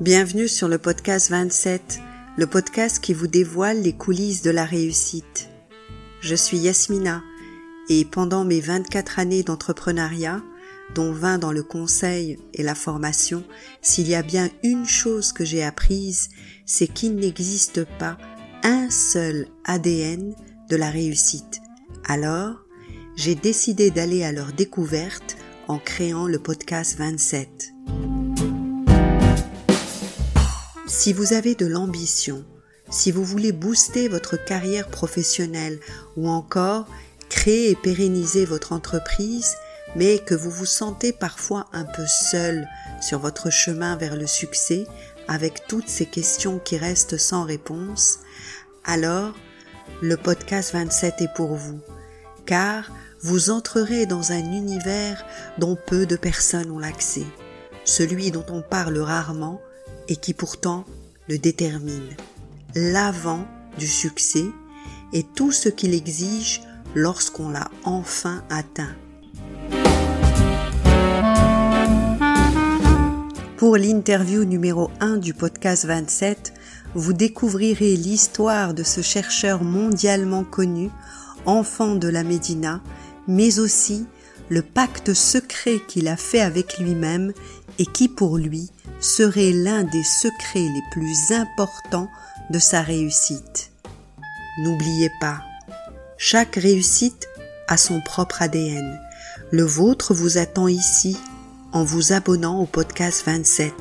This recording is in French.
Bienvenue sur le podcast 27, le podcast qui vous dévoile les coulisses de la réussite. Je suis Yasmina et pendant mes 24 années d'entrepreneuriat, dont 20 dans le conseil et la formation, s'il y a bien une chose que j'ai apprise, c'est qu'il n'existe pas un seul ADN de la réussite. Alors, j'ai décidé d'aller à leur découverte en créant le podcast 27. Si vous avez de l'ambition, si vous voulez booster votre carrière professionnelle ou encore créer et pérenniser votre entreprise, mais que vous vous sentez parfois un peu seul sur votre chemin vers le succès avec toutes ces questions qui restent sans réponse, alors le podcast 27 est pour vous, car vous entrerez dans un univers dont peu de personnes ont l'accès, celui dont on parle rarement et qui pourtant le détermine, l'avant du succès et tout ce qu'il exige lorsqu'on l'a enfin atteint. Pour l'interview numéro 1 du podcast 27, vous découvrirez l'histoire de ce chercheur mondialement connu, enfant de la Médina, mais aussi le pacte secret qu'il a fait avec lui-même et qui pour lui serait l'un des secrets les plus importants de sa réussite. N'oubliez pas, chaque réussite a son propre ADN. Le vôtre vous attend ici en vous abonnant au podcast 27.